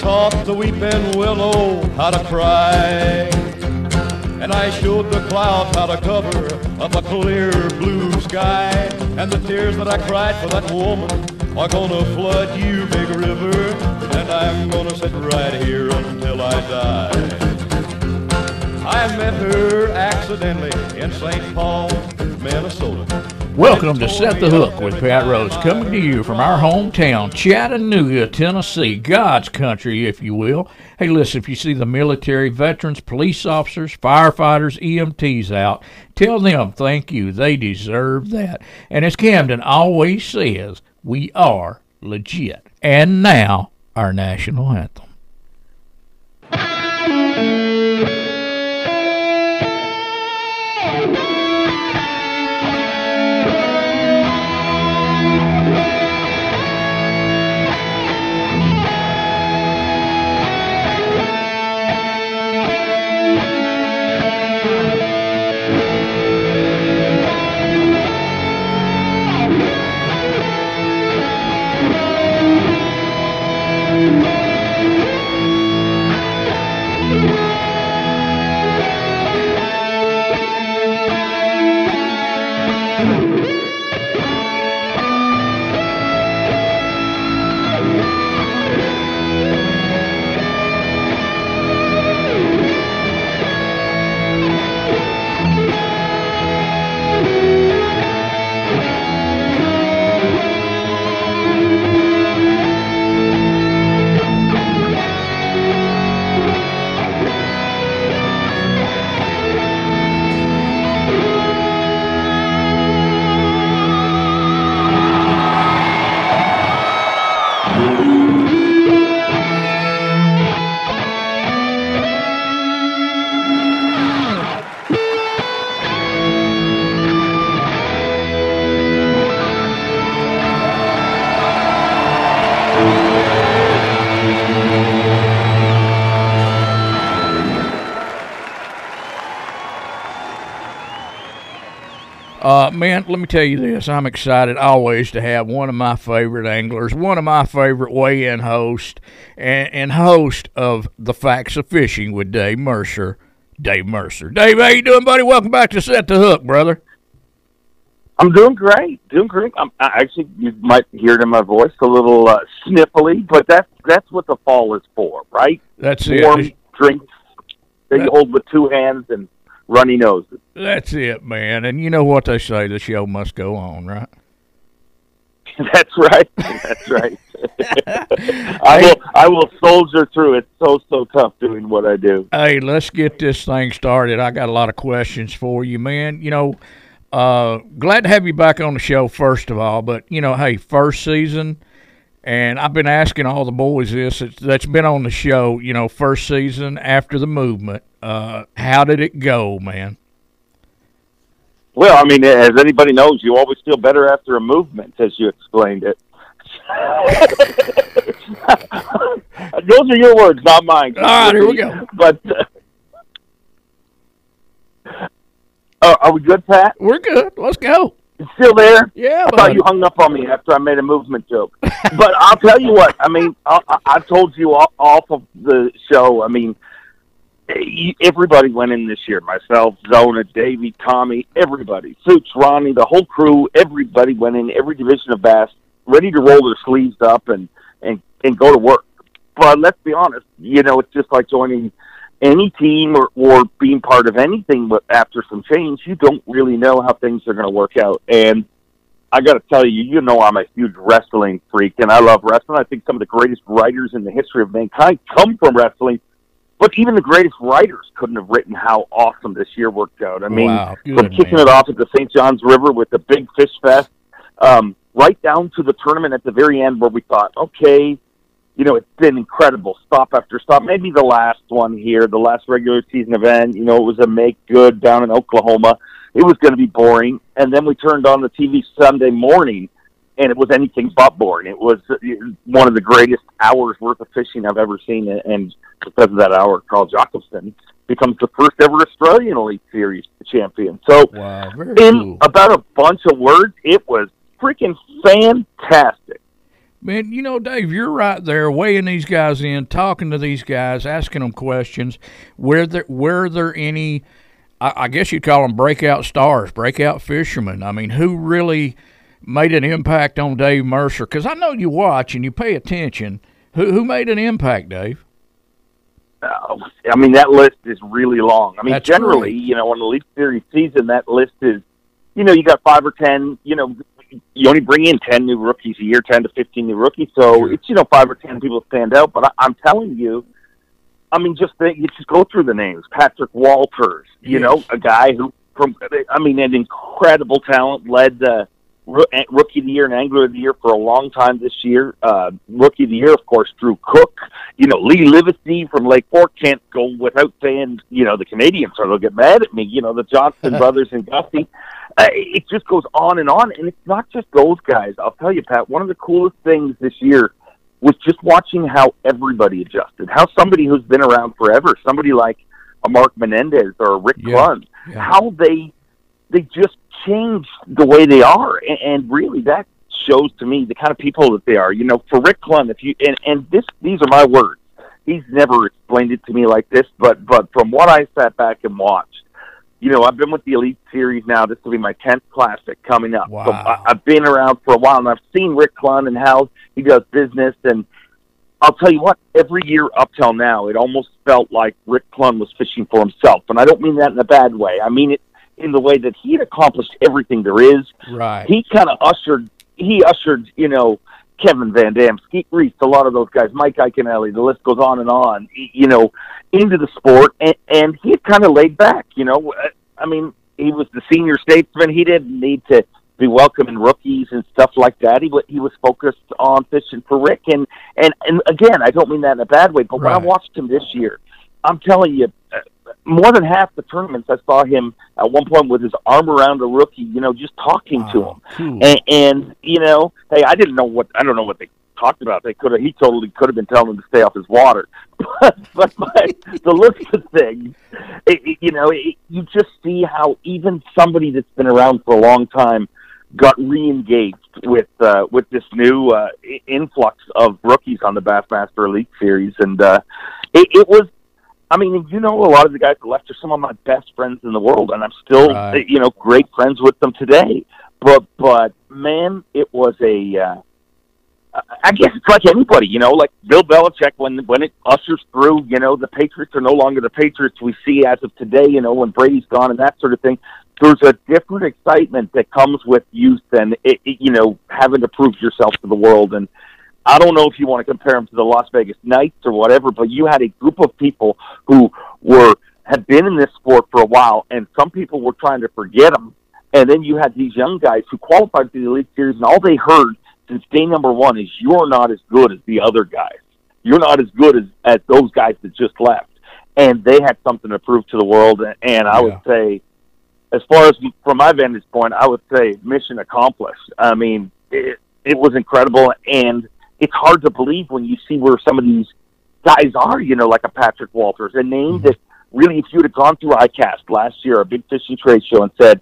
taught the weeping willow how to cry. And I showed the clouds how to cover up a clear blue sky. And the tears that I cried for that woman are gonna flood you, big river. And I'm gonna sit right here until I die. I met her accidentally in St. Paul, Minnesota. Welcome to Set the Hook with Pat Rose, coming to you from our hometown, Chattanooga, Tennessee, God's country, if you will. Hey, listen, if you see the military, veterans, police officers, firefighters, EMTs out, tell them thank you. They deserve that. And as Camden always says, we are legit. And now, our national anthem. Uh, let me tell you this. I'm excited always to have one of my favorite anglers, one of my favorite weigh-in hosts, and, and host of the Facts of Fishing with Dave Mercer. Dave Mercer. Dave, how you doing, buddy? Welcome back to Set the Hook, brother. I'm doing great, doing great. I'm I, actually you might hear it in my voice a little uh, sniffly, but that's that's what the fall is for, right? That's Warm it. drinks that you hold with two hands and runny noses. That's it, man. And you know what they say: the show must go on, right? That's right. That's right. I will. I will soldier through. It's so so tough doing what I do. Hey, let's get this thing started. I got a lot of questions for you, man. You know, uh, glad to have you back on the show, first of all. But you know, hey, first season, and I've been asking all the boys this that's been on the show. You know, first season after the movement. Uh, how did it go, man? Well, I mean, as anybody knows, you always feel better after a movement, as you explained it. Those are your words, not mine. All right, here we go. But uh, uh, are we good, Pat? We're good. Let's go. You still there? Yeah, I thought you hung up on me after I made a movement joke. but I'll tell you what. I mean, I, I- I told you off, off of the show. I mean, Eh, everybody went in this year. Myself, Zona, Davey, Tommy, everybody, Suits, Ronnie, the whole crew. Everybody went in every division of bass, ready to roll their sleeves up and and and go to work. But let's be honest. You know, it's just like joining any team or, or being part of anything but after some change, you don't really know how things are going to work out. And I got to tell you, you know, I'm a huge wrestling freak and I love wrestling. I think some of the greatest writers in the history of mankind come from wrestling. But even the greatest writers couldn't have written how awesome this year worked out. I mean, Wow, good, from kicking man. it off at the St. John's River with the big fish fest, um, right down to the tournament at the very end where we thought, okay, you know, it's been incredible, stop after stop. Maybe the last one here, the last regular season event, you know, it was a make good down in Oklahoma. It was going to be boring. And then we turned on the TV Sunday morning, and it was anything but boring. It was uh, one of the greatest hours worth of fishing I've ever seen. And because of that hour, Carl Jocumsen becomes the first ever Australian Elite Series champion. So, Wow, in cool. about a bunch of words, it was freaking fantastic. Man, you know, Dave, you're right there, weighing these guys in, talking to these guys, asking them questions. Were there were there any? I, I guess you'd call them breakout stars, breakout fishermen. I mean, who really made an impact on Dave Mercer? Because I know you watch and you pay attention. Who who made an impact, Dave? Uh, I mean, that list is really long. I mean, That's generally, great. you know, in the Elite Series season, that list is, you know, you got five or ten. You know, you only bring in ten new rookies a year, ten to fifteen new rookies. So Sure. it's you know five or ten people stand out. But I, I'm telling you, I mean, just think, you just go through the names. Patrick Walters, you Yes. know, a guy who from, I mean, an incredible talent, led the rookie of the year and angler of the year for a long time this year. Uh, rookie of the year, of course, Drew Cook. You know, Lee Livesey from Lake Fork can't go without saying, you know, the Canadians, are going to get mad at me. You know, the Johnston brothers and Gussie. Uh, it just goes on and on, and it's not just those guys. I'll tell you, Pat. One of the coolest things this year was just watching how everybody adjusted. How somebody who's been around forever, somebody like a Mark Menendez or a Rick Yeah. Clunn, Yeah. how they they just changed the way they are, and, and really that shows to me the kind of people that they are. You know, for Rick Clunn, if you and and this these are my words. He's never explained it to me like this, but but from what I sat back and watched, you know, I've been with the Elite Series now. This will be my tenth classic coming up. So Wow. I, I've been around for a while, and I've seen Rick Clunn and how he does business. And I'll tell you what, every year up till now, it almost felt like Rick Clunn was fishing for himself, and I don't mean that in a bad way. I mean it in the way that he had accomplished everything there is. Right. He kind of ushered, he ushered, you know, Kevin Van Dam, Skeet Reese, a lot of those guys, Mike Iaconelli, the list goes on and on, you know, into the sport. And, and he had kind of laid back, you know. I mean, he was the senior statesman. He didn't need to be welcoming rookies and stuff like that. He, he was focused on fishing for Rick. And, and, and again, I don't mean that in a bad way, but when I watched him this year, I'm telling you, uh, more than half the tournaments, I saw him at one point with his arm around a rookie, you know, just talking to him. Wow, Cool. And, and you know, hey, I didn't know what I don't know what they talked about. They could have he totally could have been telling him to stay off his water. But but, but the look of things, it, it, you know, it, you just see how even somebody that's been around for a long time got re-engaged with uh, with this new uh, influx of rookies on the Bassmaster Elite Series, and uh, it, it was. I mean, you know, a lot of the guys that left are some of my best friends in the world, and I'm still, Right. you know, great friends with them today. But, but man, it was a. Uh, I guess it's like anybody, you know, like Bill Belichick when when it ushers through, you know, the Patriots are no longer the Patriots we see as of today, you know, when Brady's gone and that sort of thing. There's a different excitement that comes with youth and it, it, you know having to prove yourself to the world. And I don't know if you want to compare them to the Las Vegas Knights or whatever, but you had a group of people who were had been in this sport for a while, and some people were trying to forget them. And then you had these young guys who qualified for the Elite Series, and all they heard since day number one is you're not as good as the other guys. You're not as good as, as those guys that just left. And they had something to prove to the world. And, and I Yeah. would say, as far as from my vantage point, I would say mission accomplished. I mean, it, it was incredible. And it's hard to believe when you see where some of these guys are, you know, like a Patrick Walters, a name mm-hmm. that really, if you would have gone through ICAST last year, a big fishing trade show, and said,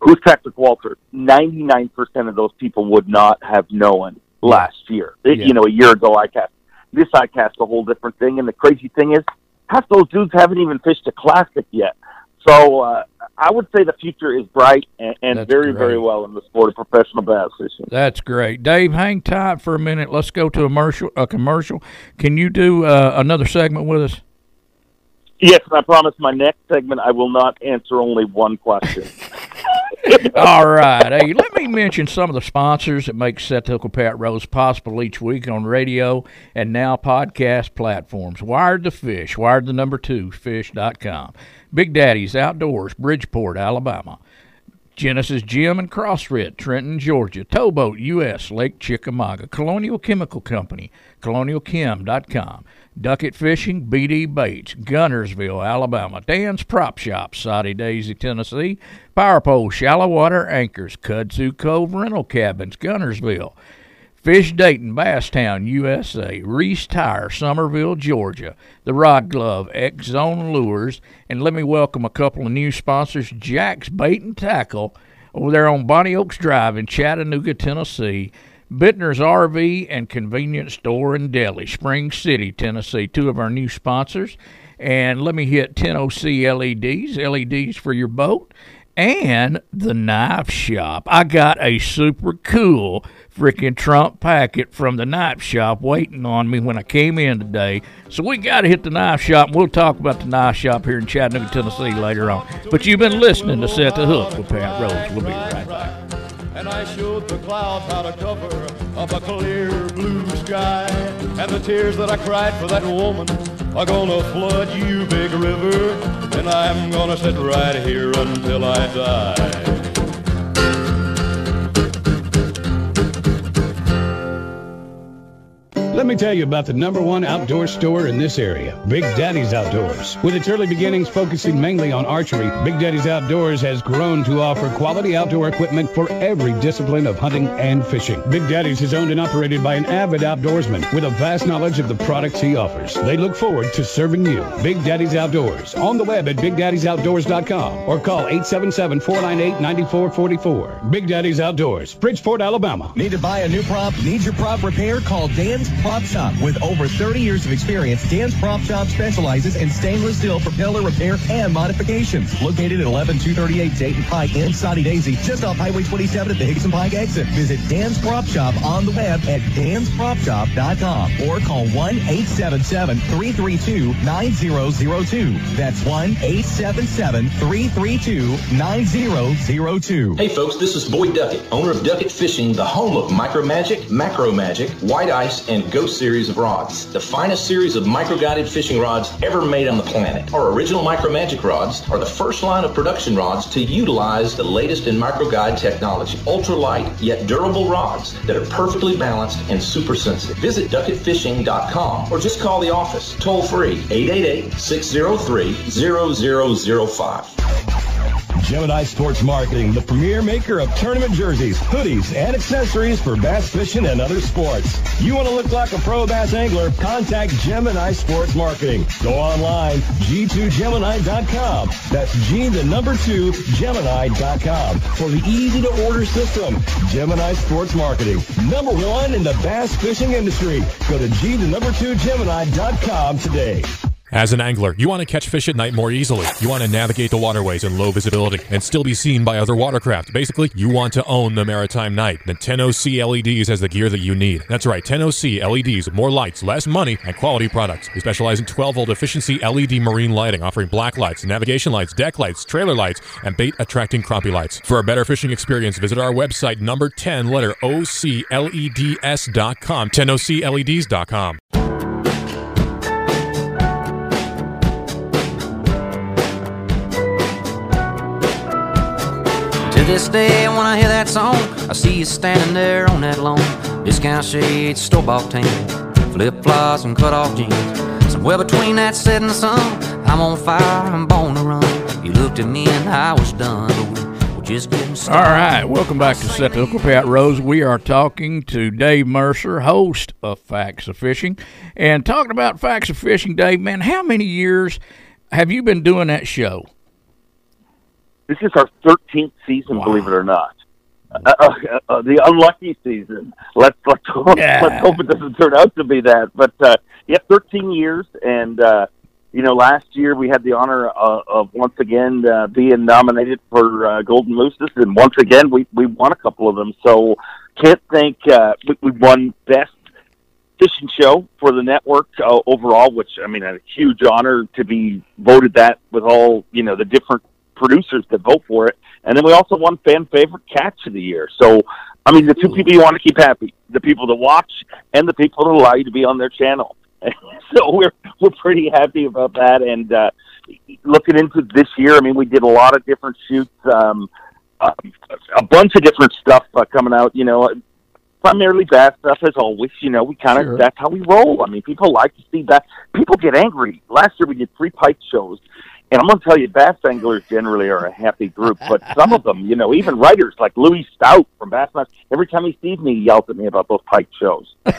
Who's Patrick Walters? 99% of those people would not have known last year. Yeah. You know, a year ago, ICAST. This ICAST a whole different thing. And the crazy thing is, half those dudes haven't even fished a classic yet. So uh, I would say the future is bright and, and very, great. very well in the sport of professional bass fishing. That's great, Dave. Hang tight for a minute. Let's go to a commercial. A commercial. Can you do uh, another segment with us? Yes, and I promise my next segment I will not answer only one question. All right. Hey, let me mention some of the sponsors that make Set Hook with Pat Rose possible each week on radio and now podcast platforms. Wired to Fish, wired the number two, fish.com. Big Daddy's Outdoors, Bridgeport, Alabama. Genesis Gym and CrossFit, Trenton, Georgia. Towboat US, Lake Chickamauga. Colonial Chemical Company, colonialchem.com. Duckett Fishing, BD Baits, Guntersville, Alabama. Dan's Prop Shop, Soddy Daisy, Tennessee. Power Pole, Shallow Water Anchors, Kudzu Cove Rental Cabins, Guntersville. Fish Dayton, Basstown, USA, Reese Tire, Summerville, Georgia, The Rod Glove, X Zone Lures, and let me welcome a couple of new sponsors, Jack's Bait and Tackle, over there on Bonnie Oaks Drive in Chattanooga, Tennessee. Bittner's RV and Convenience Store and Deli, Spring City, Tennessee, two of our new sponsors. And let me hit 10OC LEDs, LEDs for your boat, and the knife shop. I got a super cool freaking Trump packet from the knife shop waiting on me when I came in today. So we got to hit the knife shop. And we'll talk about the knife shop here in Chattanooga, Tennessee later on. But you've been listening to Set the Hook with Pat Rose. We'll be right back. And I showed the clouds how to cover up a clear blue sky. And the tears that I cried for that woman are gonna flood you, big river. And I'm gonna sit right here until I die. Let me tell you about the number one outdoor store in this area, Big Daddy's Outdoors. With its early beginnings focusing mainly on archery, Big Daddy's Outdoors has grown to offer quality outdoor equipment for every discipline of hunting and fishing. Big Daddy's is owned and operated by an avid outdoorsman with a vast knowledge of the products he offers. They look forward to serving you. Big Daddy's Outdoors on the web at BigDaddy'sOutdoors.com or call 877-498-9444. Big Daddy's Outdoors, Bridgeport, Alabama. Need to buy a new prop? Need your prop repaired? Call Dan's Prop Shop. With over 30 years of experience, Dan's Prop Shop specializes in stainless steel propeller repair and modifications. Located at 11238 Dayton Pike in Soddy Daisy, just off Highway 27 at the Hixson Pike exit. Visit Dan's Prop Shop on the web at danspropshop.com or call 1-877-332-9002. That's 1-877-332-9002. Hey folks, this is Boyd Duckett, owner of Duckett Fishing, the home of Micro Magic, Macro Magic, White Ice, and Series of rods. The finest series of micro-guided fishing rods ever made on the planet. Our original Micro Magic rods are the first line of production rods to utilize the latest in micro-guide technology. Ultra-light, yet durable rods that are perfectly balanced and super sensitive. Visit duckettfishing.com or just call the office. Toll free, 888-603-0005. Gemini Sports Marketing, the premier maker of tournament jerseys, hoodies, and accessories for bass fishing and other sports. You want to look like a pro bass angler? Contact Gemini Sports Marketing. Go online, g2gemini.com. That's G the number two, Gemini.com for the easy to order system. Gemini Sports Marketing, number one in the bass fishing industry. Go to G the number two, Gemini.com today. As an angler, you want to catch fish at night more easily. You want to navigate the waterways in low visibility and still be seen by other watercraft. Basically, you want to own the maritime night. Then 10OC LEDs has the gear that you need. That's right, 10OC LEDs, more lights, less money, and quality products. We specialize in 12 volt efficiency LED marine lighting, offering black lights, navigation lights, deck lights, trailer lights, and bait attracting crappie lights. For a better fishing experience, visit our website, number 10, letter OCLEDS.com, 10OCLEDs.com. To this day, when I hear that song, I see you standing there on that lawn. Discount shades, store bought tan, flip flops, and cut off jeans. Somewhere between that setting sun, I'm on fire, I'm born to run. You looked at me and I was done. All right, welcome back to Set the Hook with Pat Rose. We are talking to Dave Mercer, host of Facts of Fishing. And talking about Facts of Fishing, Dave, man, how many years have you been doing that show? This is our 13th season, Wow. believe it or not. Uh, uh, uh, the unlucky season. Let's let's hope, Yeah. let's hope it doesn't turn out to be that. But uh, yeah, 13 years, and uh, you know, last year we had the honor uh, of once again uh, being nominated for uh, Golden Mooses, and once again we we won a couple of them. So can't thank uh, we, we won best fishing show for the network uh, overall, which I mean a huge honor to be voted that with all you know the different producers that vote for it. And then we also won fan favorite catch of the year. So I mean the two people you want to keep happy, the people that watch and the people that allow you to be on their channel. so we're we're pretty happy about that and uh looking into this year, I mean we did a lot of different shoots um uh, a bunch of different stuff uh, coming out, you know, primarily bass stuff as always. You know, we kind of Sure. that's how we roll. I mean, people like to see that. People get angry. Last year we did three pike shows, and I'm going to tell you, bass anglers generally are a happy group. But some of them, you know, even writers like Louie Stout from Bassmaster, every time he sees me, he yells at me about those pike shows.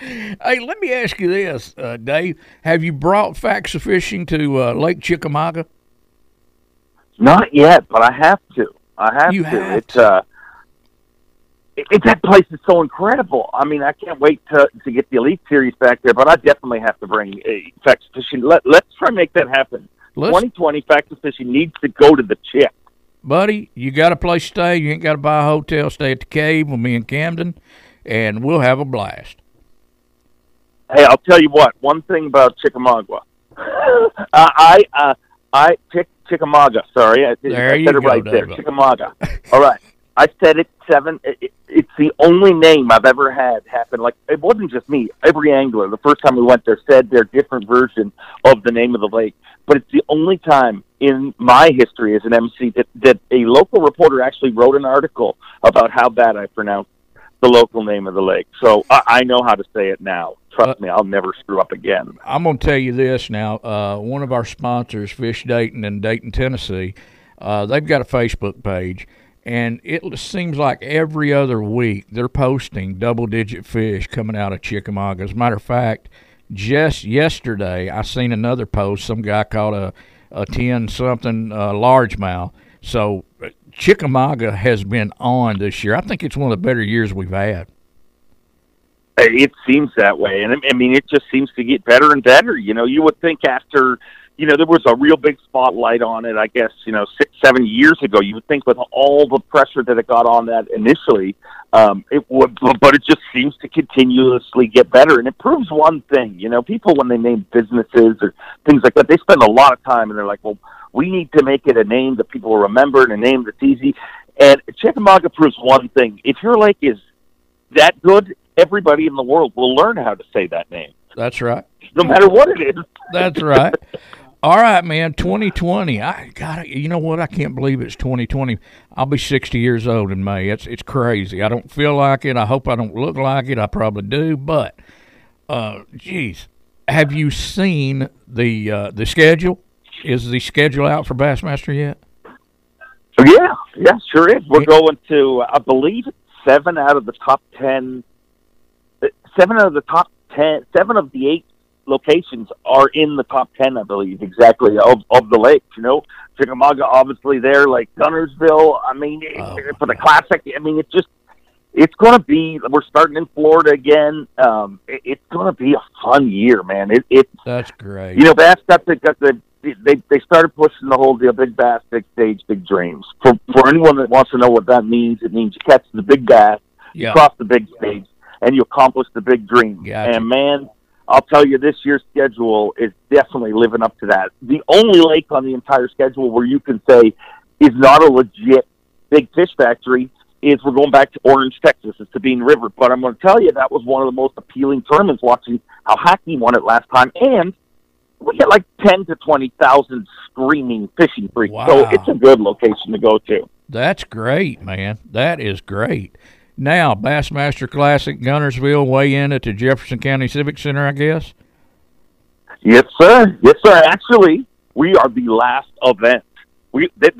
Hey, let me ask you this, uh, Dave. Have you brought Facts of Fishing to uh, Lake Chickamauga? Not yet, but I have to. I have You to. have it's to. uh it, that place is so incredible. I mean, I can't wait to to get the Elite Series back there, but I definitely have to bring uh, Facts Fishing. Let Let's try and make that happen. Let's- 2020 Facts Fishing needs to go to the chip. buddy, you got a place to stay. You ain't got to buy a hotel. Stay at the cave with me in Camden, and we'll have a blast. Hey, I'll tell you what. One thing about Chickamauga, uh, I uh, I Chick Chickamauga. Sorry, I, There I you it go, right there. Chickamauga. All right, I said it seven. It, it, it's the only name I've ever had happen. Like it wasn't just me. Every angler, the first time we went there, said their different version of the name of the lake. But it's the only time in my history as an MC that, that a local reporter actually wrote an article about how bad I pronounced the local name of the lake. So I, I know how to say it now. Trust me, I'll never screw up again. I'm going to tell you this now. Uh, one of our sponsors, Fish Dayton in Dayton, Tennessee, uh, they've got a Facebook page, and it seems like every other week they're posting double digit fish coming out of Chickamauga. As a matter of fact, just yesterday I seen another post. Some guy caught a, a 10 something uh, largemouth. So uh, Chickamauga has been on this year. I think it's one of the better years we've had. It seems that way, and I mean, it just seems to get better and better. You know, you would think after, you know, there was a real big spotlight on it. I guess you know, six, seven years ago, you would think with all the pressure that it got on that initially, um, it would, but it just seems to continuously get better. And it proves one thing, you know, people when they name businesses or things like that, they spend a lot of time, and they're like, well, we need to make it a name that people will remember and a name that's easy. And Chickamauga proves one thing: if your lake is that good, everybody in the world will learn how to say that name, That's right. no matter what it is. That's right. All right, man. 2020. I got You know what? I can't believe it's 2020. I'll be 60 years old in May. It's it's crazy. I don't feel like it. I hope I don't look like it. I probably do. But, uh, geez, have you seen the uh, the schedule? Is the schedule out for Bassmaster yet? Yeah, yeah, sure is. We're going to, I believe, seven out of the top ten. Seven out of the top ten. Seven of the eight locations are in the top ten, I believe, exactly of of the lakes. You know, Chickamauga, obviously there, like Guntersville. I mean, Oh, for the classic, I mean, it's just. It's going to be. We're starting in Florida again. Um, it, it's going to be a fun year, man. It, it's That's great. you know, Bass got the got the they they started pushing the whole deal, big bass, big stage, big dreams. For for anyone that wants to know what that means, it means you catch the big bass, yeah. you cross the big stage, and you accomplish the big dream. Gotcha. And man, I'll tell you, this year's schedule is definitely living up to that. The only lake on the entire schedule where you can say is not a legit big fish factory is we're going back to Orange, Texas. It's the Sabine River. But I'm going to tell you that was one of the most appealing tournaments watching how Hackney won it last time. And we get like 10 to 20,000 screaming fishing freaks. So it's a good location to go to. That's great, man. That is great. Now, Bassmaster Classic, Guntersville, weigh in at the Jefferson County Civic Center, I guess. Yes, sir. Yes, sir. Actually, we are the last event. We, that,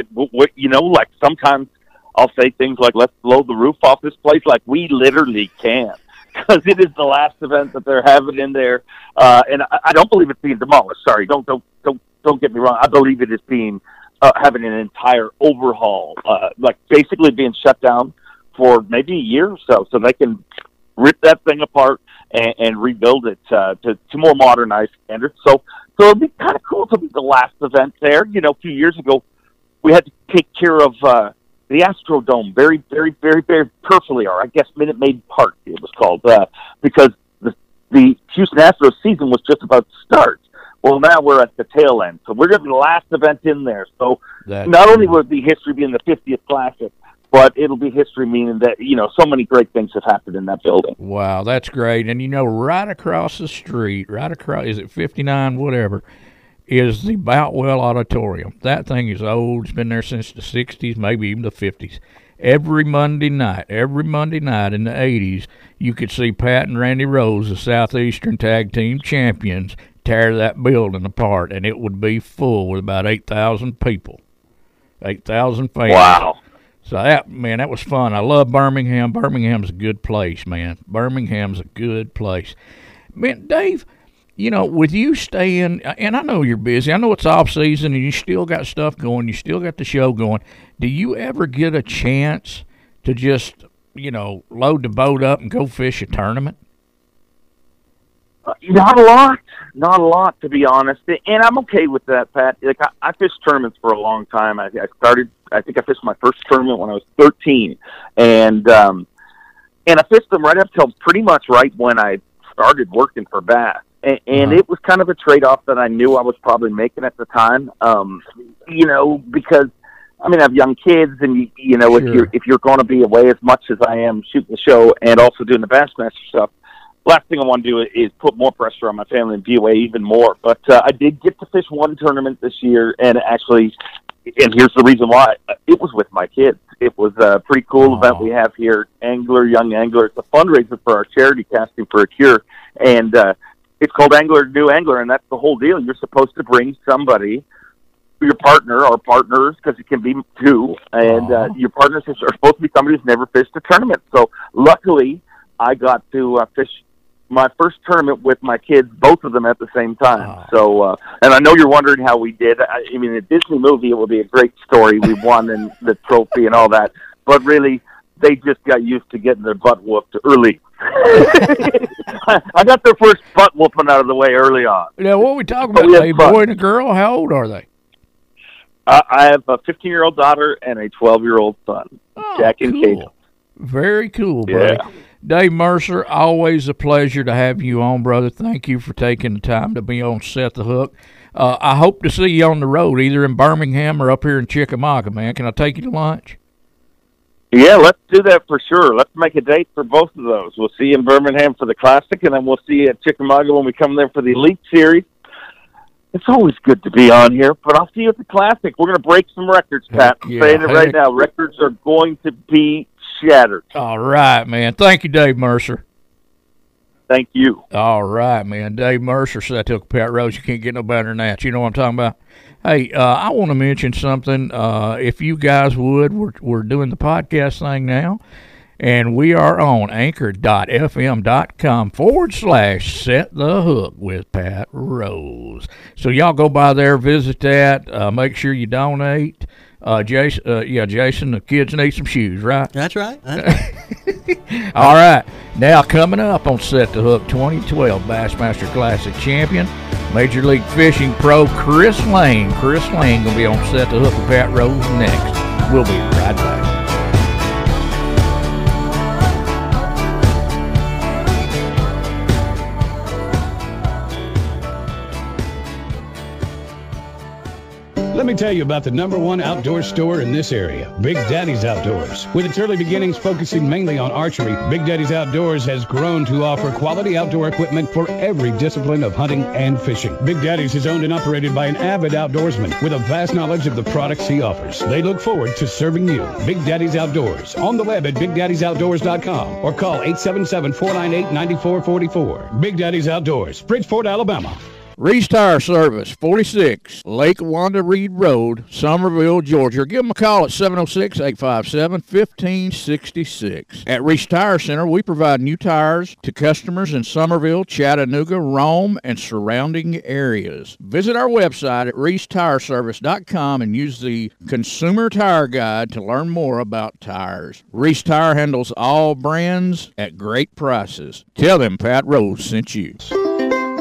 you know, like sometimes I'll say things like, let's blow the roof off this place. Like we literally can. Because it is the last event that they're having in there, uh, and I, I don't believe it's being demolished. Sorry, don't don't don't don't get me wrong. I believe it is being uh, having an entire overhaul, uh, like basically being shut down for maybe a year or so, so they can rip that thing apart and, and rebuild it uh, to, to more modernized standards. So, so it'd be kind of cool to be the last event there. You know, a few years ago, we had to take care of uh, the Astrodome very, very, very, very perfectly, or I guess Minute Maid Park it was called, uh, because the the Houston Astros season was just about to start. Well, now we're at the tail end, so we're going to be the last event in there. So That's not only will it be history being the 50th Classic, but it'll be history meaning that you know so many great things have happened in that building. Wow, that's great. And you know, right across the street, right across, is it 59, whatever, is the Boutwell Auditorium. That thing is old. It's been there since the 60s, maybe even the 50s. Every Monday night, every Monday night in the 80s, you could see Pat and Randy Rose, the Southeastern Tag Team Champions, tear that building apart, and it would be full with about 8,000 people. 8,000 fans. Wow. So that man, that was fun. I love Birmingham. Birmingham's a good place, man. Birmingham's a good place. Man, Dave, you know, with you staying, and I know you're busy. I know it's off season, and you still got stuff going. You still got the show going. Do you ever get a chance to just you know, load the boat up and go fish a tournament? Not a lot, not a lot to be honest, and I'm okay with that, Pat. Like I, I fished tournaments for a long time. I, I started, I think I fished my first tournament when I was 13, and um, and I fished them right up till pretty much right when I started working for Bass, and, and Uh-huh. it was kind of a trade off that I knew I was probably making at the time. Um, you know, because I mean, I have young kids, and you, you know, if you're if you're going to be away as much as I am shooting the show and also doing the Bassmaster stuff, last thing I want to do is put more pressure on my family and be away even more. But uh, I did get to fish one tournament this year, and actually, and here's the reason why: it was with my kids. It was a pretty cool Aw. event we have here, Angler Young Angler. It's a fundraiser for our charity, Casting for a Cure, and uh, it's called Angler New Angler, and that's the whole deal. You're supposed to bring somebody your partner or partners because it can be two, and uh, your partners are supposed to be somebody who's never fished a tournament. So luckily, I got to uh, fish my first tournament with my kids, both of them at the same time. Aw. So, uh, and I know you're wondering how we did. I, I mean, a Disney movie, it would be a great story. We won and the trophy and all that, but really, they just got used to getting their butt whooped early. I got their first butt whooping out of the way early on. Now, what are we talking about? A fun. boy and a girl? How old are they? Uh, I have a 15 year old daughter and a 12 year old son, Oh, Jack and Kate. Very cool, buddy. Yeah. Dave Mercer, always a pleasure to have you on, brother. Thank you for taking the time to be on Set the Hook. Uh, I hope to see you on the road, either in Birmingham or up here in Chickamauga, man. Can I take you to lunch? Yeah, let's do that for sure. Let's make a date for both of those. We'll see you in Birmingham for the Classic, and then we'll see you at Chickamauga when we come there for the Elite Series. It's always good to be on here, but I'll see you at the Classic. We're going to break some records, Pat. I'm yeah, saying it right now. Records are going to be shattered. All right, man. Thank you, Dave Mercer. Thank you. All right, man. Dave Mercer said I took Pat Rose. You can't get no better than that. You know what I'm talking about? Hey, uh, I want to mention something. Uh, if you guys would, we're, we're doing the podcast thing now, and we are on anchor.fm.com forward slash set the hook with Pat Rose. So y'all go by there, visit that. Uh, make sure you donate. Uh, Jason, uh, yeah, Jason, the kids need some shoes, right? That's right. That's All right. Now coming up on Set the Hook 2012 Bassmaster Classic champion, Major League Fishing pro Chris Lane. Chris Lane gonna be on Set the Hook with Pat Rose next. We'll be right back. Let me tell you about the number one outdoor store in this area, Big Daddy's Outdoors. With its early beginnings focusing mainly on archery, Big Daddy's Outdoors has grown to offer quality outdoor equipment for every discipline of hunting and fishing. Big Daddy's is owned and operated by an avid outdoorsman with a vast knowledge of the products he offers. They look forward to serving you. Big Daddy's Outdoors on the web at BigDaddy'sOutdoors.com or call 877-498-9444. Big Daddy's Outdoors, Bridgeport, Alabama. Reese Tire Service, 46 Lake Wanda Reed Road, Summerville, Georgia. Give them a call at 706 857 1566. At Reese Tire Center, we provide new tires to customers in Summerville, Chattanooga, Rome, and surrounding areas. Visit our website at reesetireservice.com and use the Consumer Tire Guide to learn more about tires. Reese Tire handles all brands at great prices. Tell them Pat Rose sent you.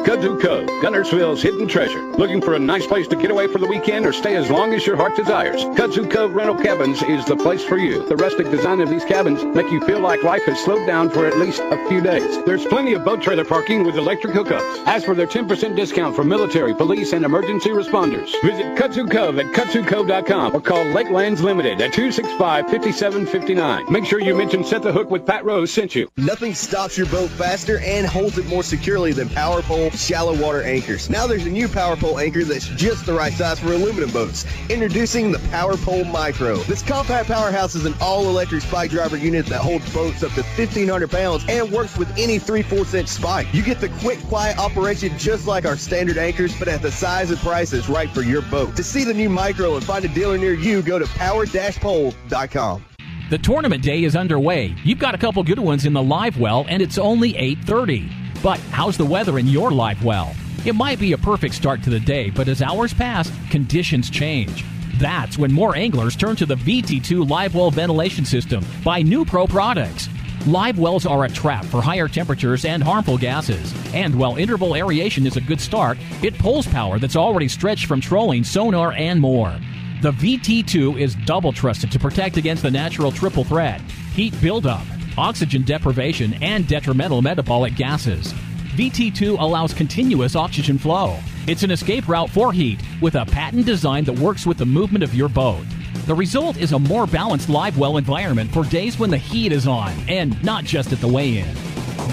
Kudzu Cove, Guntersville's hidden treasure. Looking for a nice place to get away for the weekend or stay as long as your heart desires? Kudzu Cove Rental Cabins is the place for you. The rustic design of these cabins make you feel like life has slowed down for at least a few days. There's plenty of boat trailer parking with electric hookups. As for their 10% discount for military, police, and emergency responders. Visit Kudzu Cove at KudzuCove.com or call Lakelands Limited at 265-5759. Make sure you mention Set the Hook with Pat Rose sent you. Nothing stops your boat faster and holds it more securely than Power Pole shallow water anchors. Now there's a new Power Pole anchor that's just the right size for aluminum boats. Introducing the Power Pole Micro. This compact powerhouse is an all-electric spike driver unit that holds boats up to 1,500 pounds and works with any 3/4 inch spike. You get the quick, quiet operation just like our standard anchors, but at the size and price that's right for your boat. To see the new Micro and find a dealer near you, go to power-pole.com. The tournament day is underway. You've got a couple good ones in the live well, and it's only 8:30. But how's the weather in your live well? It might be a perfect start to the day, but as hours pass, conditions change. That's when more anglers turn to the VT2 live well ventilation system by New Pro products. Live wells are a trap for higher temperatures and harmful gases. And while interval aeration is a good start, it pulls power that's already stretched from trolling, sonar, and more. The VT2 is double trusted to protect against the natural triple threat heat buildup, oxygen deprivation, and detrimental metabolic gases. VT2 allows continuous oxygen flow. It's an escape route for heat with a patent design that works with the movement of your boat. The result is a more balanced live well environment for days when the heat is on, and not just at the weigh in.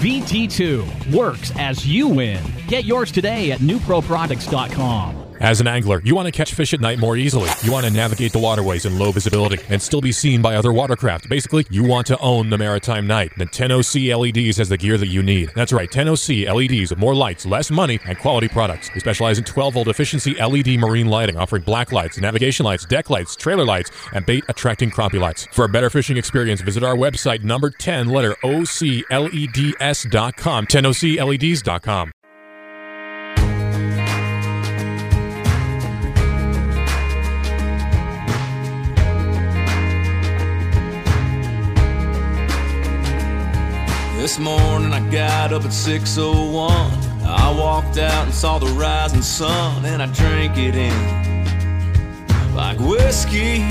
VT2 works as you win. Get yours today at newproproducts.com. As an angler, you want to catch fish at night more easily. You want to navigate the waterways in low visibility and still be seen by other watercraft. Basically, you want to own the maritime night. Then 10OC LEDs has the gear that you need. That's right, 10OC LEDs more lights, less money, and quality products. They specialize in 12 volt efficiency LED marine lighting, offering black lights, navigation lights, deck lights, trailer lights, and bait attracting crappie lights. For a better fishing experience, visit our website, number 10, letter OCLEDS.com, 10OCLEDs.com. This morning I got up at 6.01 I walked out and saw the rising sun And I drank it in Like whiskey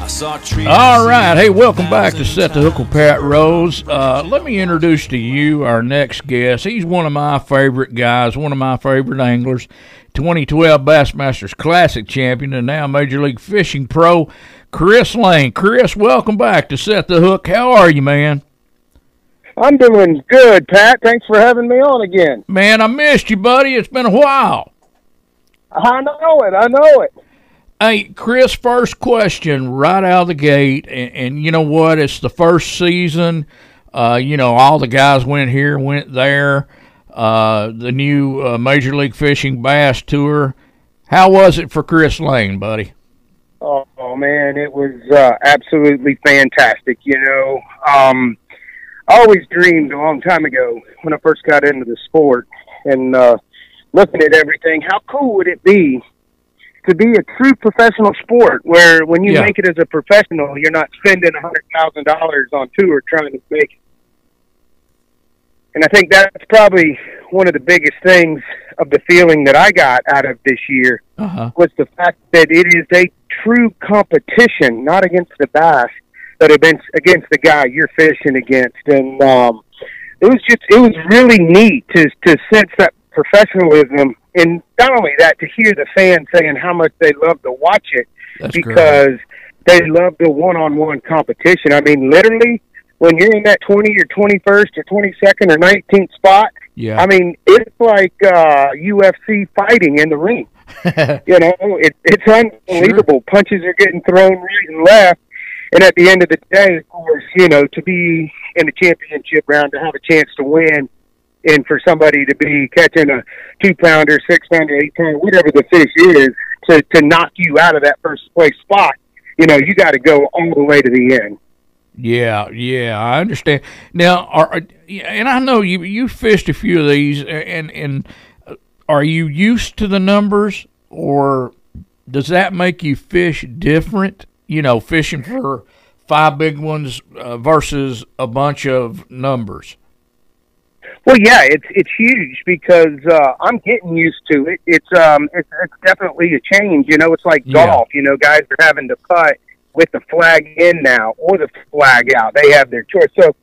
I saw trees All right. Hey, welcome back to Set the Hook with Pat Rose. Uh, let me introduce to you our next guest. He's one of my favorite guys, one of my favorite anglers. 2012 Bassmasters Classic champion and now Major League Fishing pro, Chris Lane. Chris, welcome back to Set the Hook. How are you, man? I'm doing good, Pat. Thanks for having me on again. Man, I missed you, buddy. It's been a while. I know it. I know it. Hey, Chris, first question right out of the gate. And, and you know what? It's the first season. Uh, you know, all the guys went here, went there. Uh, the new uh, Major League Fishing Bass Tour. How was it for Chris Lane, buddy? Oh, man, it was uh, absolutely fantastic. You know, um, I always dreamed a long time ago when I first got into the sport and uh, looking at everything. How cool would it be to be a true professional sport where when you Yeah. make it as a professional, you're not spending a hundred thousand dollars on tour trying to make it. And I think that's probably one of the biggest things of the feeling that I got out of this year Uh-huh. was the fact that it is a true competition, not against the bass, but against against the guy you're fishing against. And um, it was just it was really neat to to sense that professionalism, and not only that, to hear the fans saying how much they love to watch it That's because they love the one-on-one competition. I mean, literally, when you're in that 20 or 21st or 22nd or 19th spot, Yeah. I mean, it's like uh, UFC fighting in the ring. you know, it, it's unbelievable. Punches are getting thrown right and left. And at the end of the day, of course, you know, to be in the championship round, to have a chance to win, and for somebody to be catching a two pounder, six pounder, eight pounder, whatever the fish is, to to knock you out of that first place spot, you know, you got to go all the way to the end. Yeah, yeah, I understand. Now, are and I know you you fished a few of these, and and uh, are you used to the numbers, or does that make you fish different? You know, fishing for five big ones uh, versus a bunch of numbers. Well, yeah, it's it's huge because uh, I'm getting used to it. It's um, it's, it's definitely a change. You know, it's like Yeah. golf. You know, guys are having to putt with the flag in now or the flag out. They have their choice. So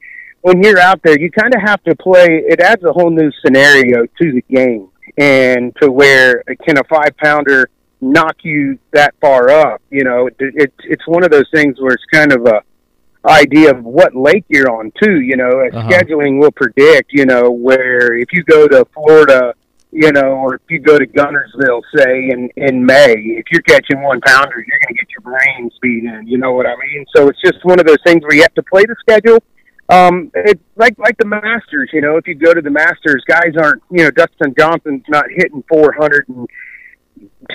when you're out there, you kind of have to play. It adds a whole new scenario to the game, and to where can a five pounder knock you that far up? You know, it, it it's one of those things where it's kind of a idea of what lake you're on too. You know, uh, Uh-huh. scheduling will predict. You know, where if you go to Florida, you know, or if you go to Guntersville, say in in May, if you're catching one pounder, you're going to get your brains beat in. You know what I mean? So it's just one of those things where you have to play the schedule. Um, it's like like the Masters. You know, if you go to the Masters, guys aren't. You know, Dustin Johnson's not hitting 400 and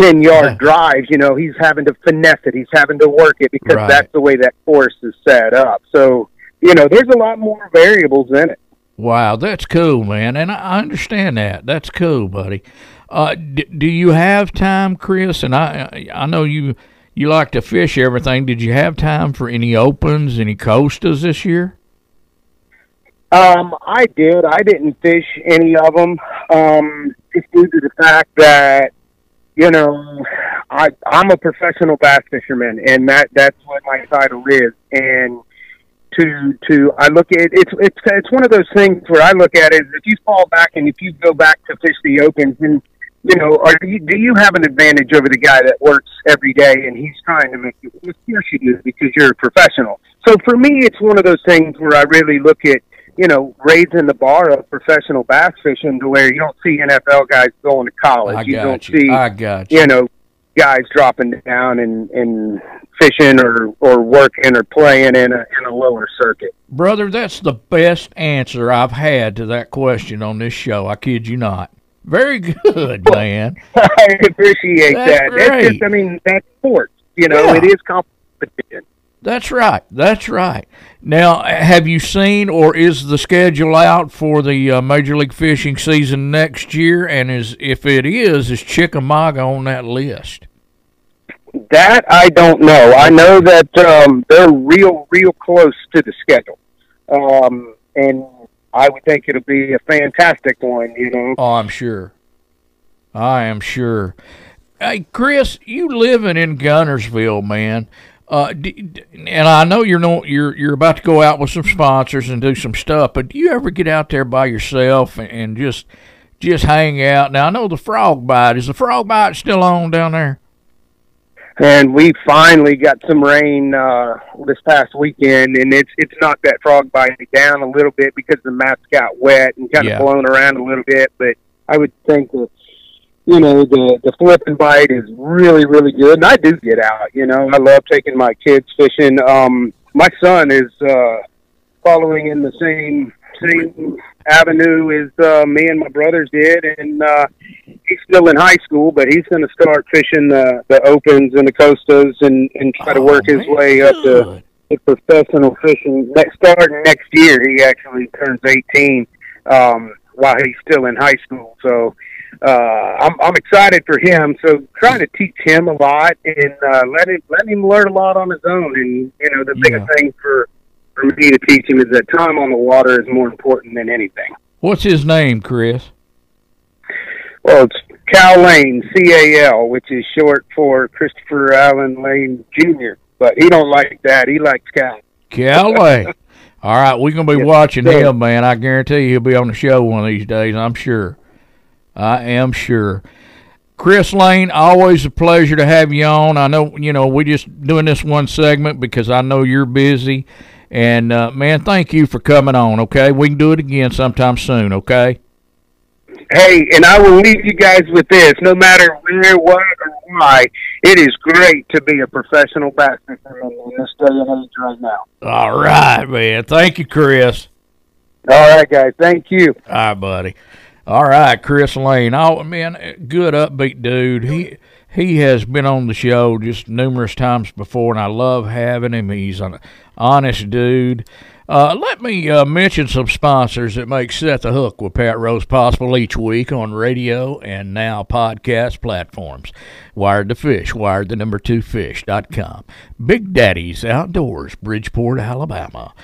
ten yard drives. You know, he's having to finesse it. He's having to work it because Right. that's the way that course is set up. So you know, there's a lot more variables in it. Wow, that's cool, man, and I understand that. That's cool, buddy. Uh, d- do you have time, Chris? And I, I know you you like to fish everything. Did you have time for any opens, any costas this year? Um, I did. I didn't fish any of them, um, just due to the fact that you know I I'm a professional bass fisherman, and that that's what my title is. And to to I look at it's it's it's one of those things where I look at it if you fall back and if you go back to fish the opens and you know, are you, do you have an advantage over the guy that works every day and he's trying to make you? Of course you do because you're a professional. So for me, it's one of those things where I really look at you know raising the bar of professional bass fishing to where you don't see NFL guys going to college. I you don't you. see I got you. you know guys dropping down and and fishing or or working or playing in a in a lower circuit. Brother, that's the best answer I've had to that question on this show. I kid you not. Very good, man. I appreciate That's that. That's great. just, I mean, that's sports. You know, Yeah. it is competition. That's right. That's right. Now, have you seen or is the schedule out for the uh, Major League Fishing season next year? And is if it is, is Chickamauga on that list? That I don't know. I know that um, they're real, real close to the schedule, um, and I would think it'll be a fantastic one. You know, Oh, I'm sure. I am sure. Hey, Chris, you living in Guntersville, man. Uh, d- d- and I know you're no, you're you're about to go out with some sponsors and do some stuff, but do you ever get out there by yourself and, and just just hang out? Now I know the frog bite is the frog bite still on down there. and we finally got some rain uh, this past weekend, and it's it's knocked that frog bite down a little bit because the mats got wet and kind Yeah. of blown around a little bit. But I would think that you know the the flip and bite is really really good, and I do get out. You know, I love taking my kids fishing. Um, my son is uh, following in the same same avenue as uh, me and my brothers did, and uh, he's still in high school, but he's going to start fishing the the opens and the costas and and try to work his way up to, to professional fishing. Next starting next year, he actually turns eighteen um, while he's still in high school. So uh, I'm I'm excited for him. So trying to teach him a lot and uh, let him let him learn a lot on his own. And you know the biggest thing for for me to teach him is that time on the water is more important than anything. What's his name, Chris? Well, it's Cal Lane, C A L, which is short for Christopher Allen Lane Jr. But he don't like that. He likes Cal. Calais. All right, we're gonna be Yes, watching sir. him, man. I guarantee you he'll be on the show one of these days. I'm sure. I am sure. Chris Lane, always a pleasure to have you on. I know you know we're just doing this one segment because I know you're busy, and uh, man, thank you for coming on. Okay, we can do it again sometime soon. Okay. Hey, and I will leave you guys with this. No matter where, what, or why, it is great to be a professional basketball in this day and age right now. All right, man. Thank you, Chris. All right, guys. Thank you. All right, buddy. All right, Chris Lane. Oh man, good upbeat dude. He he has been on the show just numerous times before, and I love having him. He's an honest dude. Uh, let me uh, mention some sponsors that make Set the Hook with Pat Rose possible each week on radio and now podcast platforms. Wired to Fish, wired the number two fish.com. Big Daddy's Outdoors, Bridgeport, Alabama.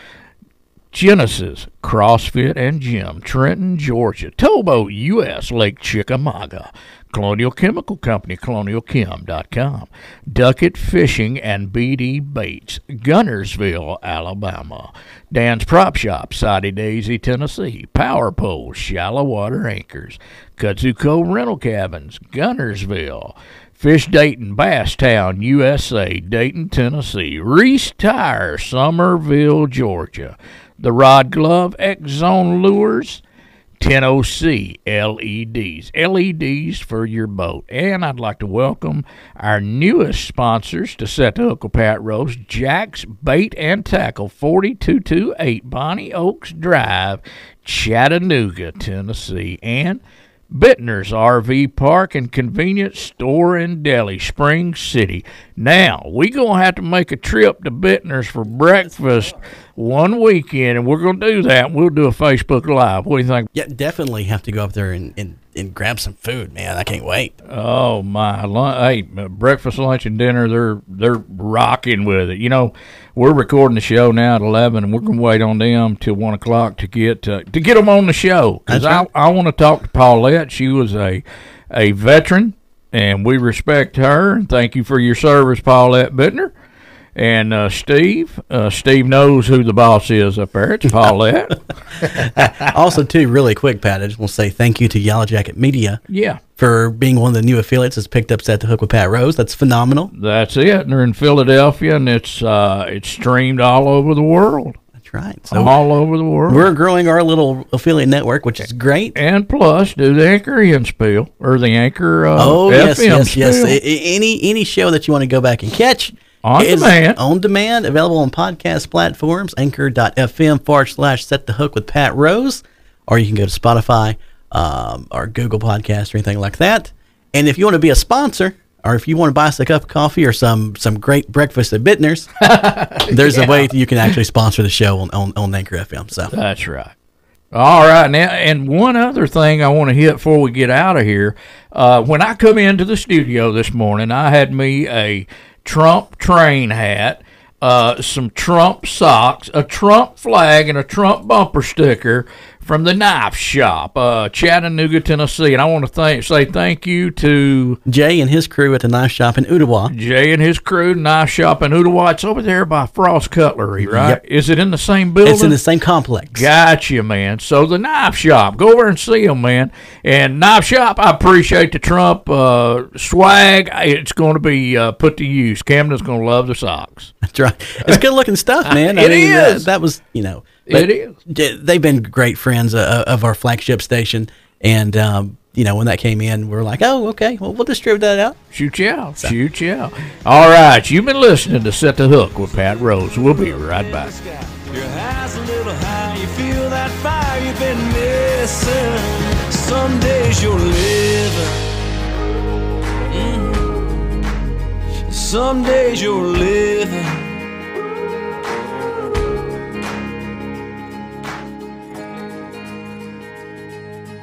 Genesis, CrossFit and Gym, Trenton, Georgia. Tobo US, Lake Chickamauga. Colonial Chemical Company, colonialchem.com. Duckett Fishing and BD Baits, Guntersville, Alabama. Dan's Prop Shop, Soddy Daisy, Tennessee. Power Poles, Shallow Water Anchors. Kutsuko Rental Cabins, Guntersville. Fish Dayton, Basstown, USA, Dayton, Tennessee. Reese Tire, Summerville, Georgia. The Rod Glove, X Zone Lures, 10OC LEDs. LEDs for your boat. And I'd like to welcome our newest sponsors to Set with Pat Rose, Jack's Bait and Tackle, 4228 Bonnie Oaks Drive, Chattanooga, Tennessee. And Bittner's RV Park and Convenience Store in Deli, Spring City. Now, we going to have to make a trip to Bittner's for breakfast one weekend, and we're going to do that. We'll do a Facebook Live. What do you think? Yeah, definitely have to go up there and, and, and grab some food, man. I can't wait. Oh my! Hey, breakfast, lunch, and dinner. They're they're rocking with it. You know, we're recording the show now at eleven, and we're gonna wait on them till one o'clock to get uh, to get them on the show because That's right. I I want to talk to Paulette. She was a a veteran, and we respect her. Thank you for your service, Paulette Bittner. And uh, Steve, uh, Steve knows who the boss is up there. It's Paulette. also, too, really quick, Pat, I just want to say thank you to Yellow Jacket Media. Yeah. For being one of the new affiliates that's picked up Set the Hook with Pat Rose. That's phenomenal. That's it. And they're in Philadelphia, and it's uh, it's streamed all over the world. That's right. So all over the world. We're growing our little affiliate network, which is great. And plus, do the Anchor in spiel or the Anchor uh, oh yes, FM yes, yes. spiel. A- any any show that you want to go back and catch On demand. on demand, available on podcast platforms, Anchor.fm forward slash Set the Hook with Pat Rose, or you can go to Spotify um, or Google Podcast or anything like that. And if you want to be a sponsor, or if you want to buy us a cup of coffee or some some great breakfast at Bittner's, there's Yeah. a way that you can actually sponsor the show on on, on Anchor FM. So That's right. All right, now, and one other thing I want to hit before we get out of here. Uh, when I come into the studio this morning, I had me a Trump train hat, uh, some Trump socks, a Trump flag, and a Trump bumper sticker from the knife shop, uh, Chattanooga, Tennessee. And I want to thank, say thank you to Jay and his crew at the knife shop in Ooltewah. Jay and his crew, knife shop in Ooltewah. It's over there by Frost Cutlery, right? Yep. Is it in the same building? It's in the same complex. Gotcha, man. So the knife shop, go over and see them, man. And knife shop, I appreciate the Trump uh, swag. It's going to be uh, put to use. Camden's going to love the socks. That's right. It's good looking stuff, man. I It mean, is. that was, you know, It but is. d- They've been great friends uh, of our flagship station, and um, you know, when that came in, we are like, oh, okay, well, we'll distribute that out. Shoot you out. Shoot you out. All right, you've been listening to Set the Hook with Pat Rose. We'll be right back. Your high's a little high, you feel that fire you've been missing. Some days you're living. Mhm. Some days you're living.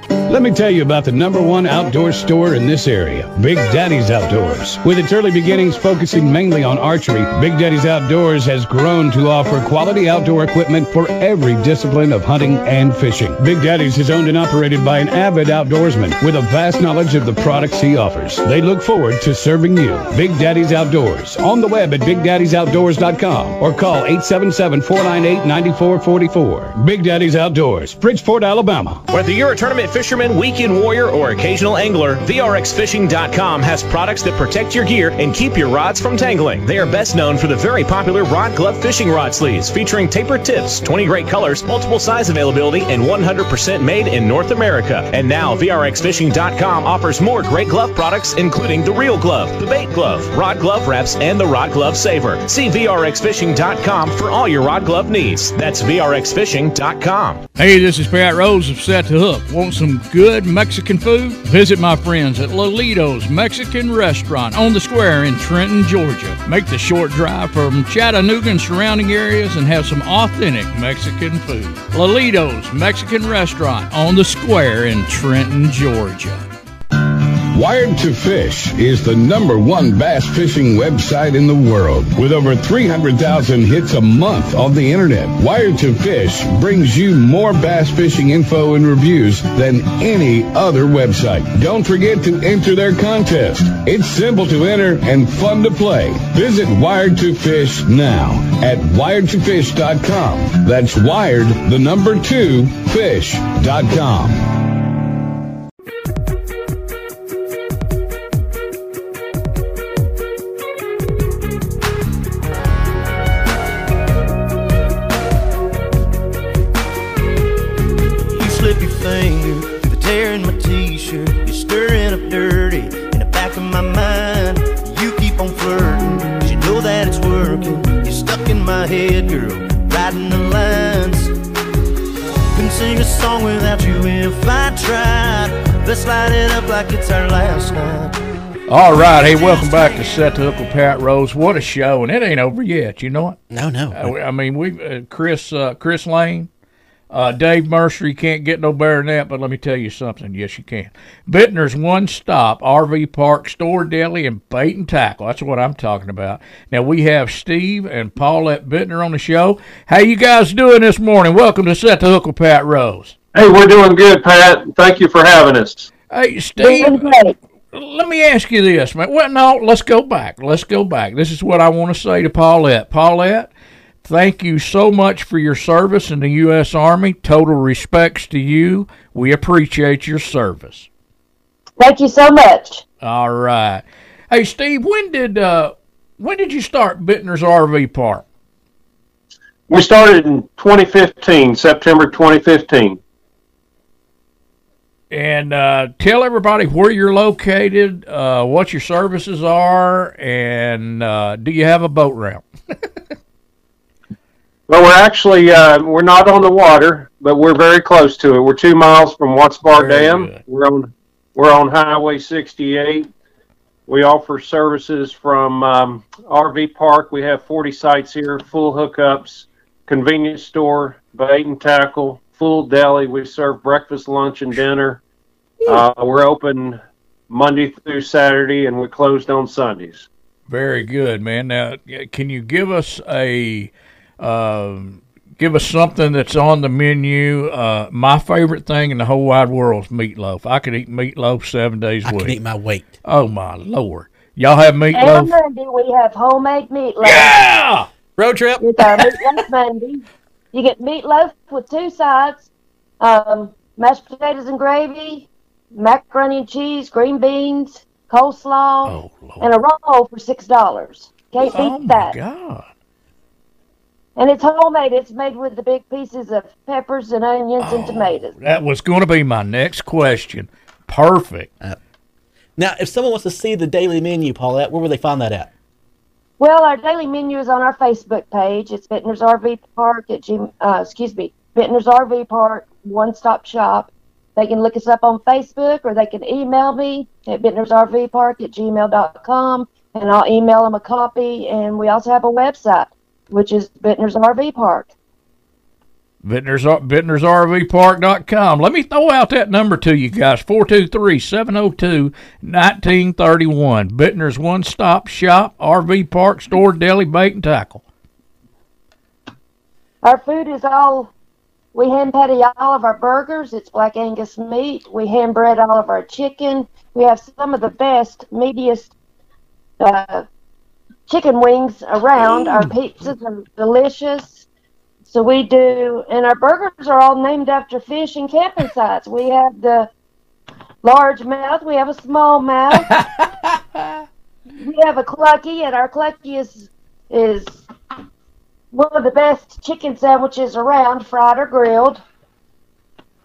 Let me tell you about the number one outdoor store in this area, Big Daddy's Outdoors. With its early beginnings focusing mainly on archery, Big Daddy's Outdoors has grown to offer quality outdoor equipment for every discipline of hunting and fishing. Big Daddy's is owned and operated by an avid outdoorsman with a vast knowledge of the products he offers. They look forward to serving you. Big Daddy's Outdoors on the web at BigDaddy'sOutdoors.com or call 877-498-9444. Big Daddy's Outdoors, Bridgeport, Alabama. Whether you're a tournament fisherman, weekend warrior, or occasional angler, VRXFishing.com has products that protect your gear and keep your rods from tangling. They are best known for the very popular Rod Glove fishing rod sleeves featuring tapered tips, 20 great colors, multiple size availability, and 100% made in North America. And now VRXFishing.com offers more great glove products, including the Reel Glove, the Bait Glove, Rod Glove Wraps, and the Rod Glove Saver. See VRXFishing.com for all your rod glove needs. That's VRXFishing.com. Hey, this is Pat Rose of Set to Hook. Want some good Mexican food? Visit my friends at Lolito's Mexican Restaurant on the square in Trenton, Georgia. Make the short drive from Chattanooga and surrounding areas and have some authentic Mexican food. Lolito's Mexican Restaurant on the square in Trenton, Georgia. Wired to Fish is the number one bass fishing website in the world with over 300,000 hits a month on the internet. Wired to Fish brings you more bass fishing info and reviews than any other website. Don't forget to enter their contest. It's simple to enter and fun to play. Visit Wired to Fish now at wiredtofish.com. That's wired the number 2 fish.com. All right, hey, welcome back to Set the Hook with Pat Rose. What a show, and it ain't over yet. You know it? No, no. Uh, I mean, we uh, Chris uh, Chris Lane, uh, Dave Mercer. You can't get no better than that. But let me tell you something. Yes, you can. Bittner's one stop RV park, store, deli, and bait and tackle. That's what I'm talking about. Now we have Steve and Paulette Bittner on the show. How you guys doing this morning? Welcome to Set the Hook with Pat Rose. Hey, we're doing good, Pat. Thank you for having us. Hey, Steve. Let me ask you this, man. Well, no, let's go back. Let's go back. This is what I want to say to Paulette. Paulette, thank you so much for your service in the U.S. Army. Total respects to you. We appreciate your service. Thank you so much. All right. Hey, Steve, when did uh, when did you start Bittner's RV Park? We started in 2015, September 2015. And uh, tell everybody where you're located, uh, what your services are, and uh, do you have a boat ramp? Well, we're actually uh, we're not on the water, but we're very close to it. We're two miles from Watts Bar Very Dam. good. We're on we're on Highway 68. We offer services from um, RV park. We have 40 sites here, full hookups, convenience store, bait and tackle, full deli. We serve breakfast, lunch, and dinner. Uh, we're open Monday through Saturday, and we're closed on Sundays. Very good, man. Now, can you give us a um, give us something that's on the menu? Uh, my favorite thing in the whole wide world is meatloaf. I could eat meatloaf seven days a I week. can eat my weight. Oh my lord! Y'all have And meatloaf? Monday we have homemade meatloaf. Yeah! Road trip. It's our meatloaf Monday. You get meatloaf with two sides, um, mashed potatoes and gravy, macaroni and cheese, green beans, coleslaw, and a roll for six dollars. Can't beat Oh my that. god! And it's homemade. It's made with the big pieces of peppers and onions Oh. and tomatoes. That was going to be my next question. Perfect. Now, if someone wants to see the daily menu, Paulette, where would they find that at? Well, our daily menu is on our Facebook page. It's Bittner's RV Park at G. Uh, excuse me, Bittner's RV Park One Stop Shop. They can look us up on Facebook or they can email me at Bittner's RV Park at gmail.com and I'll email them a copy. And we also have a website, which is Bittner's RV Park. Bittner's, Bittner'sRVPark.com. Let me throw out that number to you guys 423 702 1931. Bittner's One Stop Shop, RV Park, Store, Deli, Bait, and Tackle. Our food is all, we hand patty all of our burgers. It's black Angus meat. We hand bread all of our chicken. We have some of the best, meatiest uh, chicken wings around. Our pizzas are delicious. So we do, and our burgers are all named after fish and camping sites. We have the large mouth. We have a small mouth. we have a clucky, and our clucky is is one of the best chicken sandwiches around, fried or grilled.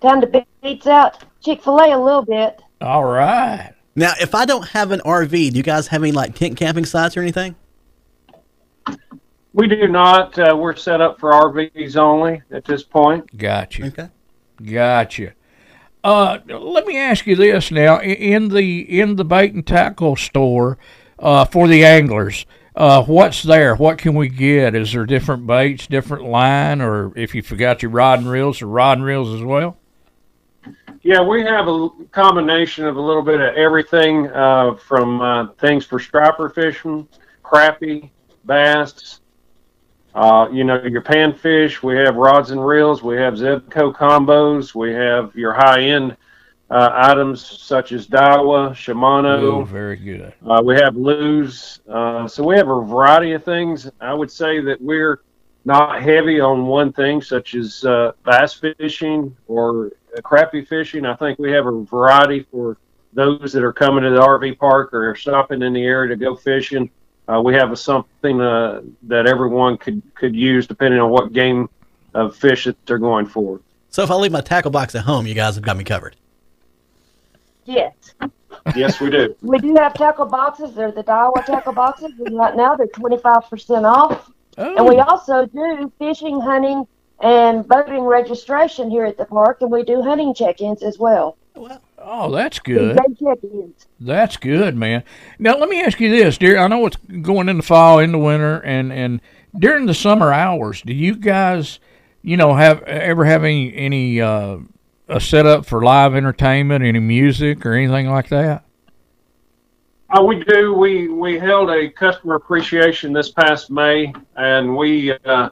Kind of beats out Chick Fil A a little bit. All right. Now, if I don't have an RV, do you guys have any like tent camping sites or anything? We do not. Uh, we're set up for RVs only at this point. Gotcha. Okay. Gotcha. Uh, let me ask you this now: in the in the bait and tackle store uh, for the anglers, uh, what's there? What can we get? Is there different baits, different line, or if you forgot your rod and reels, or rod and reels as well? Yeah, we have a combination of a little bit of everything uh, from uh, things for striper fishing, crappie, bass, uh, you know, your panfish. We have rods and reels. We have Zebco combos. We have your high end uh, items such as Daiwa, Shimano. Oh, very good. Uh, we have lures. Uh, so we have a variety of things. I would say that we're not heavy on one thing, such as uh, bass fishing or crappie fishing. I think we have a variety for those that are coming to the RV park or are stopping in the area to go fishing. Uh, we have a, something uh, that everyone could, could use depending on what game of fish that they're going for. So if I leave my tackle box at home, you guys have got me covered. Yes. Yes, we do. We do have tackle boxes. They're the Daiwa tackle boxes, and right now they're 25% off. And we also do fishing, hunting, and boating registration here at the park, and we do hunting check-ins as well. Oh, that's good. That's good, man. Now let me ask you this, dear. I know it's going into fall, into winter, and and during the summer hours, do you guys, you know, have ever have any any uh, a setup for live entertainment, any music or anything like that? Uh, we do. We we held a customer appreciation this past May, and we uh,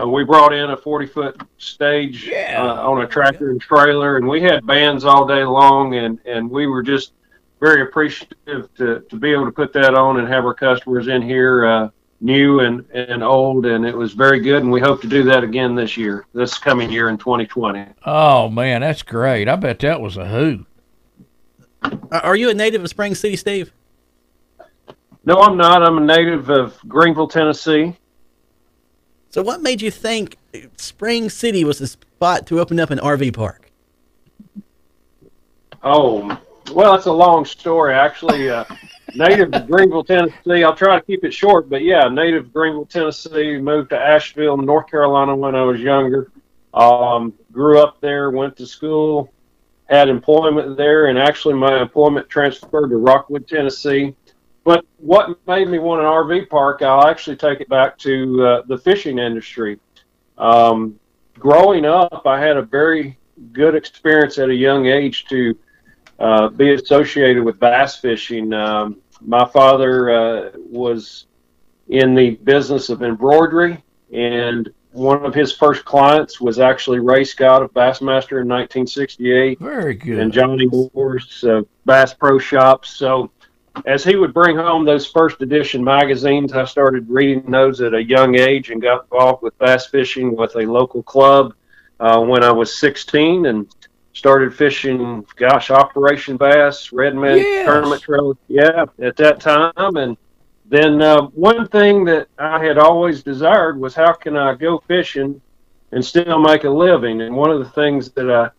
uh, we brought in a 40 foot stage uh, on a tractor and trailer, and we had bands all day long, and and we were just very appreciative to to be able to put that on and have our customers in here, uh, new and and old, and it was very good, and we hope to do that again this year, this coming year in 2020. Oh man, that's great. I bet that was a hoot. Are are you a native of Spring City, Steve? No, I'm not. I'm a native of Greeneville, Tennessee. So, what made you think Spring City was the spot to open up an RV park? Oh, well, it's a long story. Actually, uh, native of Greeneville, Tennessee. I'll try to keep it short, but yeah, native Greeneville, Tennessee. Moved to Asheville, North Carolina when I was younger. Um, grew up there, went to school, had employment there, and actually my employment transferred to Rockwood, Tennessee. But what made me want an RV park, I'll actually take it back to uh, the fishing industry. Um, growing up, I had a very good experience at a young age to uh, be associated with bass fishing. Um, my father uh, was in the business of embroidery, and one of his first clients was actually Ray Scott of Bassmaster in 1968. Very good. And Johnny Morris uh, Bass Pro Shops. So as he would bring home those first edition magazines, I started reading those at a young age and got involved with bass fishing with a local club uh, when I was 16 and started fishing, gosh, Operation Bass, Redman Yes. Tournament Trail. Yeah, at that time. And then uh, one thing that I had always desired was how can I go fishing and still make a living? And one of the things that I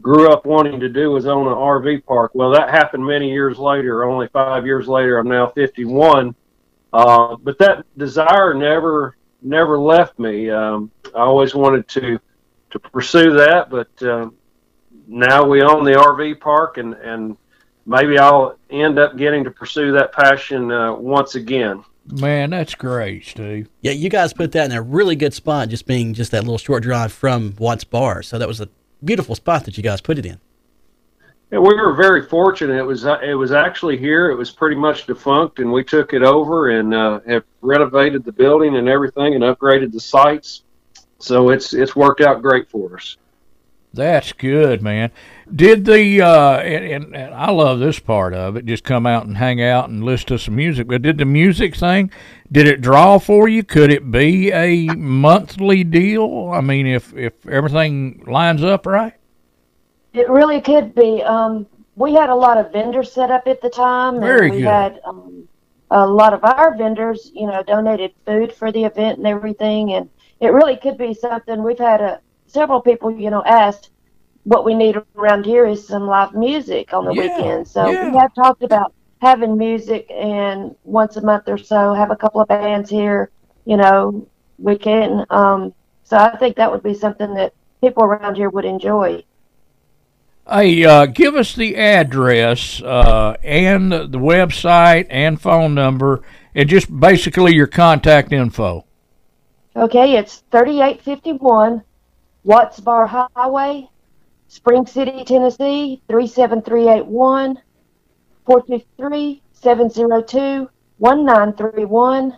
grew up wanting to do was own an RV park. Well, that happened many years later. Only five years later, I'm now 51. Uh, but that desire never never left me. Um, I always wanted to to pursue that, but um, now we own the RV park, and and maybe I'll end up getting to pursue that passion uh, once again. Man, that's great, Steve. Yeah, you guys put that in a really good spot, just being just that little short drive from Watts Bar. So that was a beautiful spot that you guys put it in. Yeah, we were very fortunate. It was uh, it was actually here. It was pretty much defunct, and we took it over and uh, have renovated the building and everything, and upgraded the sites. So it's it's worked out great for us. That's good, man. Did the uh, and, and, and I love this part of it. Just come out and hang out and listen to some music. But did the music thing? Did it draw for you? Could it be a monthly deal? I mean, if if everything lines up right. It really could be. Um, we had a lot of vendors set up at the time. and Very we good. had um, a lot of our vendors, you know, donated food for the event and everything. And it really could be something. We've had a, several people, you know, asked what we need around here is some live music on the Yeah, weekend. So yeah. we have talked about having music and once a month or so have a couple of bands here, you know, we can. Um, so I think that would be something that people around here would enjoy. Hey, uh, give us the address uh, and the website and phone number, and just basically your contact info. Okay, it's 3851 Watts Bar Highway, Spring City, Tennessee, 37381 423 702 1931.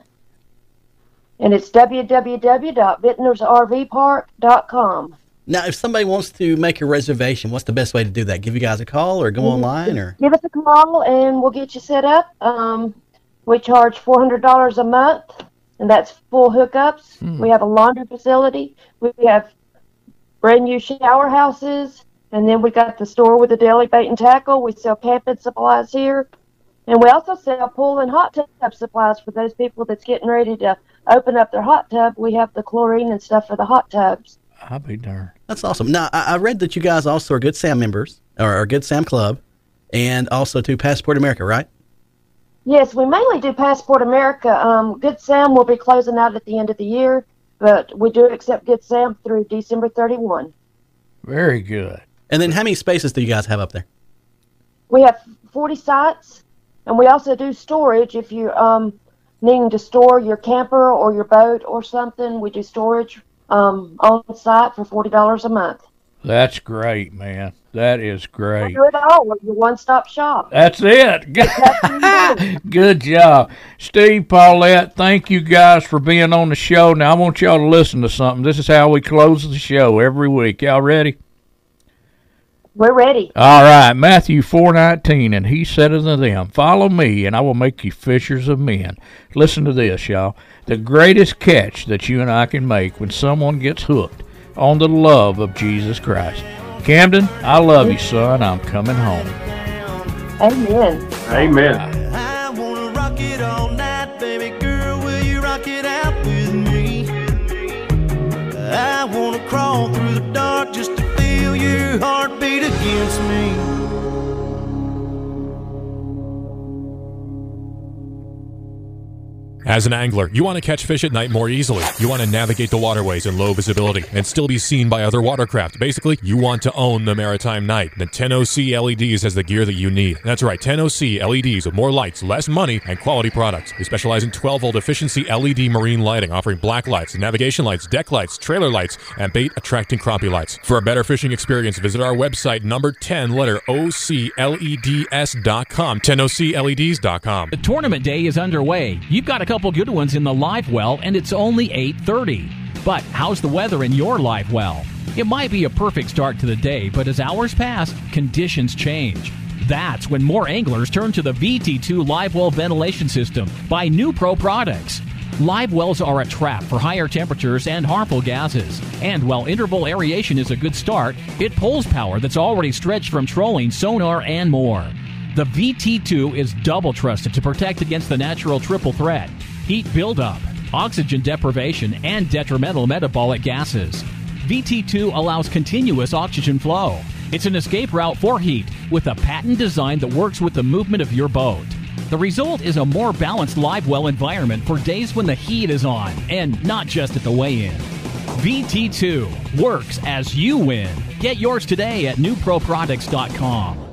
And it's www.bittnersrvpark.com. Now, if somebody wants to make a reservation, what's the best way to do that? Give you guys a call or go online or? Give us a call and we'll get you set up. Um, we charge $400 a month, and that's full hookups. We have a laundry facility. We have brand new shower houses, and then we got the store with the deli bait and tackle. We sell camping supplies here, and we also sell pool and hot tub supplies for those people that's getting ready to open up their hot tub. We have the chlorine and stuff for the hot tubs. I'll be darned. That's awesome. Now, I, I read that you guys also are Good Sam members or are Good Sam Club and also to Passport America, right? Yes, we mainly do Passport America. Um, Good Sam will be closing out at the end of the year, but we do accept Good Sam through December 31. Very good. And then how many spaces do you guys have up there? we have 40 sites, and we also do storage if you um needing to store your camper or your boat or something. We do storage um on site for forty dollars a month. That's great, man. That is great. do it all. Your one-stop shop. That's it. Good job. Steve, Paulette, thank you guys for being on the show. Now, I want y'all to listen to something. This is how we close the show every week. Y'all ready? We're ready. All right, Matthew 4:19 and he said unto them, "Follow me, and I will make you fishers of men." Listen to this, y'all. The greatest catch that you and I can make when someone gets hooked on the love of Jesus Christ. Camden, I love you, son. I'm coming home. Amen. Amen. I wanna rock it all night, baby girl. Will you rock it out with me? I wanna crawl through the dark just to feel your heartbeat against me. As an angler, you want to catch fish at night more easily. You want to navigate the waterways in low visibility and still be seen by other watercraft. Basically, you want to own the maritime night. Then 10OC LEDs has the gear that you need. That's right, 10OC LEDs with more lights, less money, and quality products. We specialize in 12 volt efficiency LED marine lighting, offering black lights, navigation lights, deck lights, trailer lights, and bait attracting crappie lights. For a better fishing experience, visit our website, number 10, letter OCLEDS.com, 10OCLEDs.com. The tournament day is underway. You've got a couple good ones in the live well, and it's only 8:30. But how's the weather in your live well? It might be a perfect start to the day, but as hours pass, conditions change. That's when more anglers turn to the VT2 live well ventilation system by New Pro products. Live wells are a trap for higher temperatures and harmful gases. And while interval aeration is a good start, it pulls power that's already stretched from trolling, sonar, and more. The VT2 is double trusted to protect against the natural triple threat heat buildup, oxygen deprivation, and detrimental metabolic gases. VT2 allows continuous oxygen flow. It's an escape route for heat with a patent design that works with the movement of your boat. The result is a more balanced live well environment for days when the heat is on, and not just at the weigh in. VT2 works as you win. Get yours today at newproproducts.com.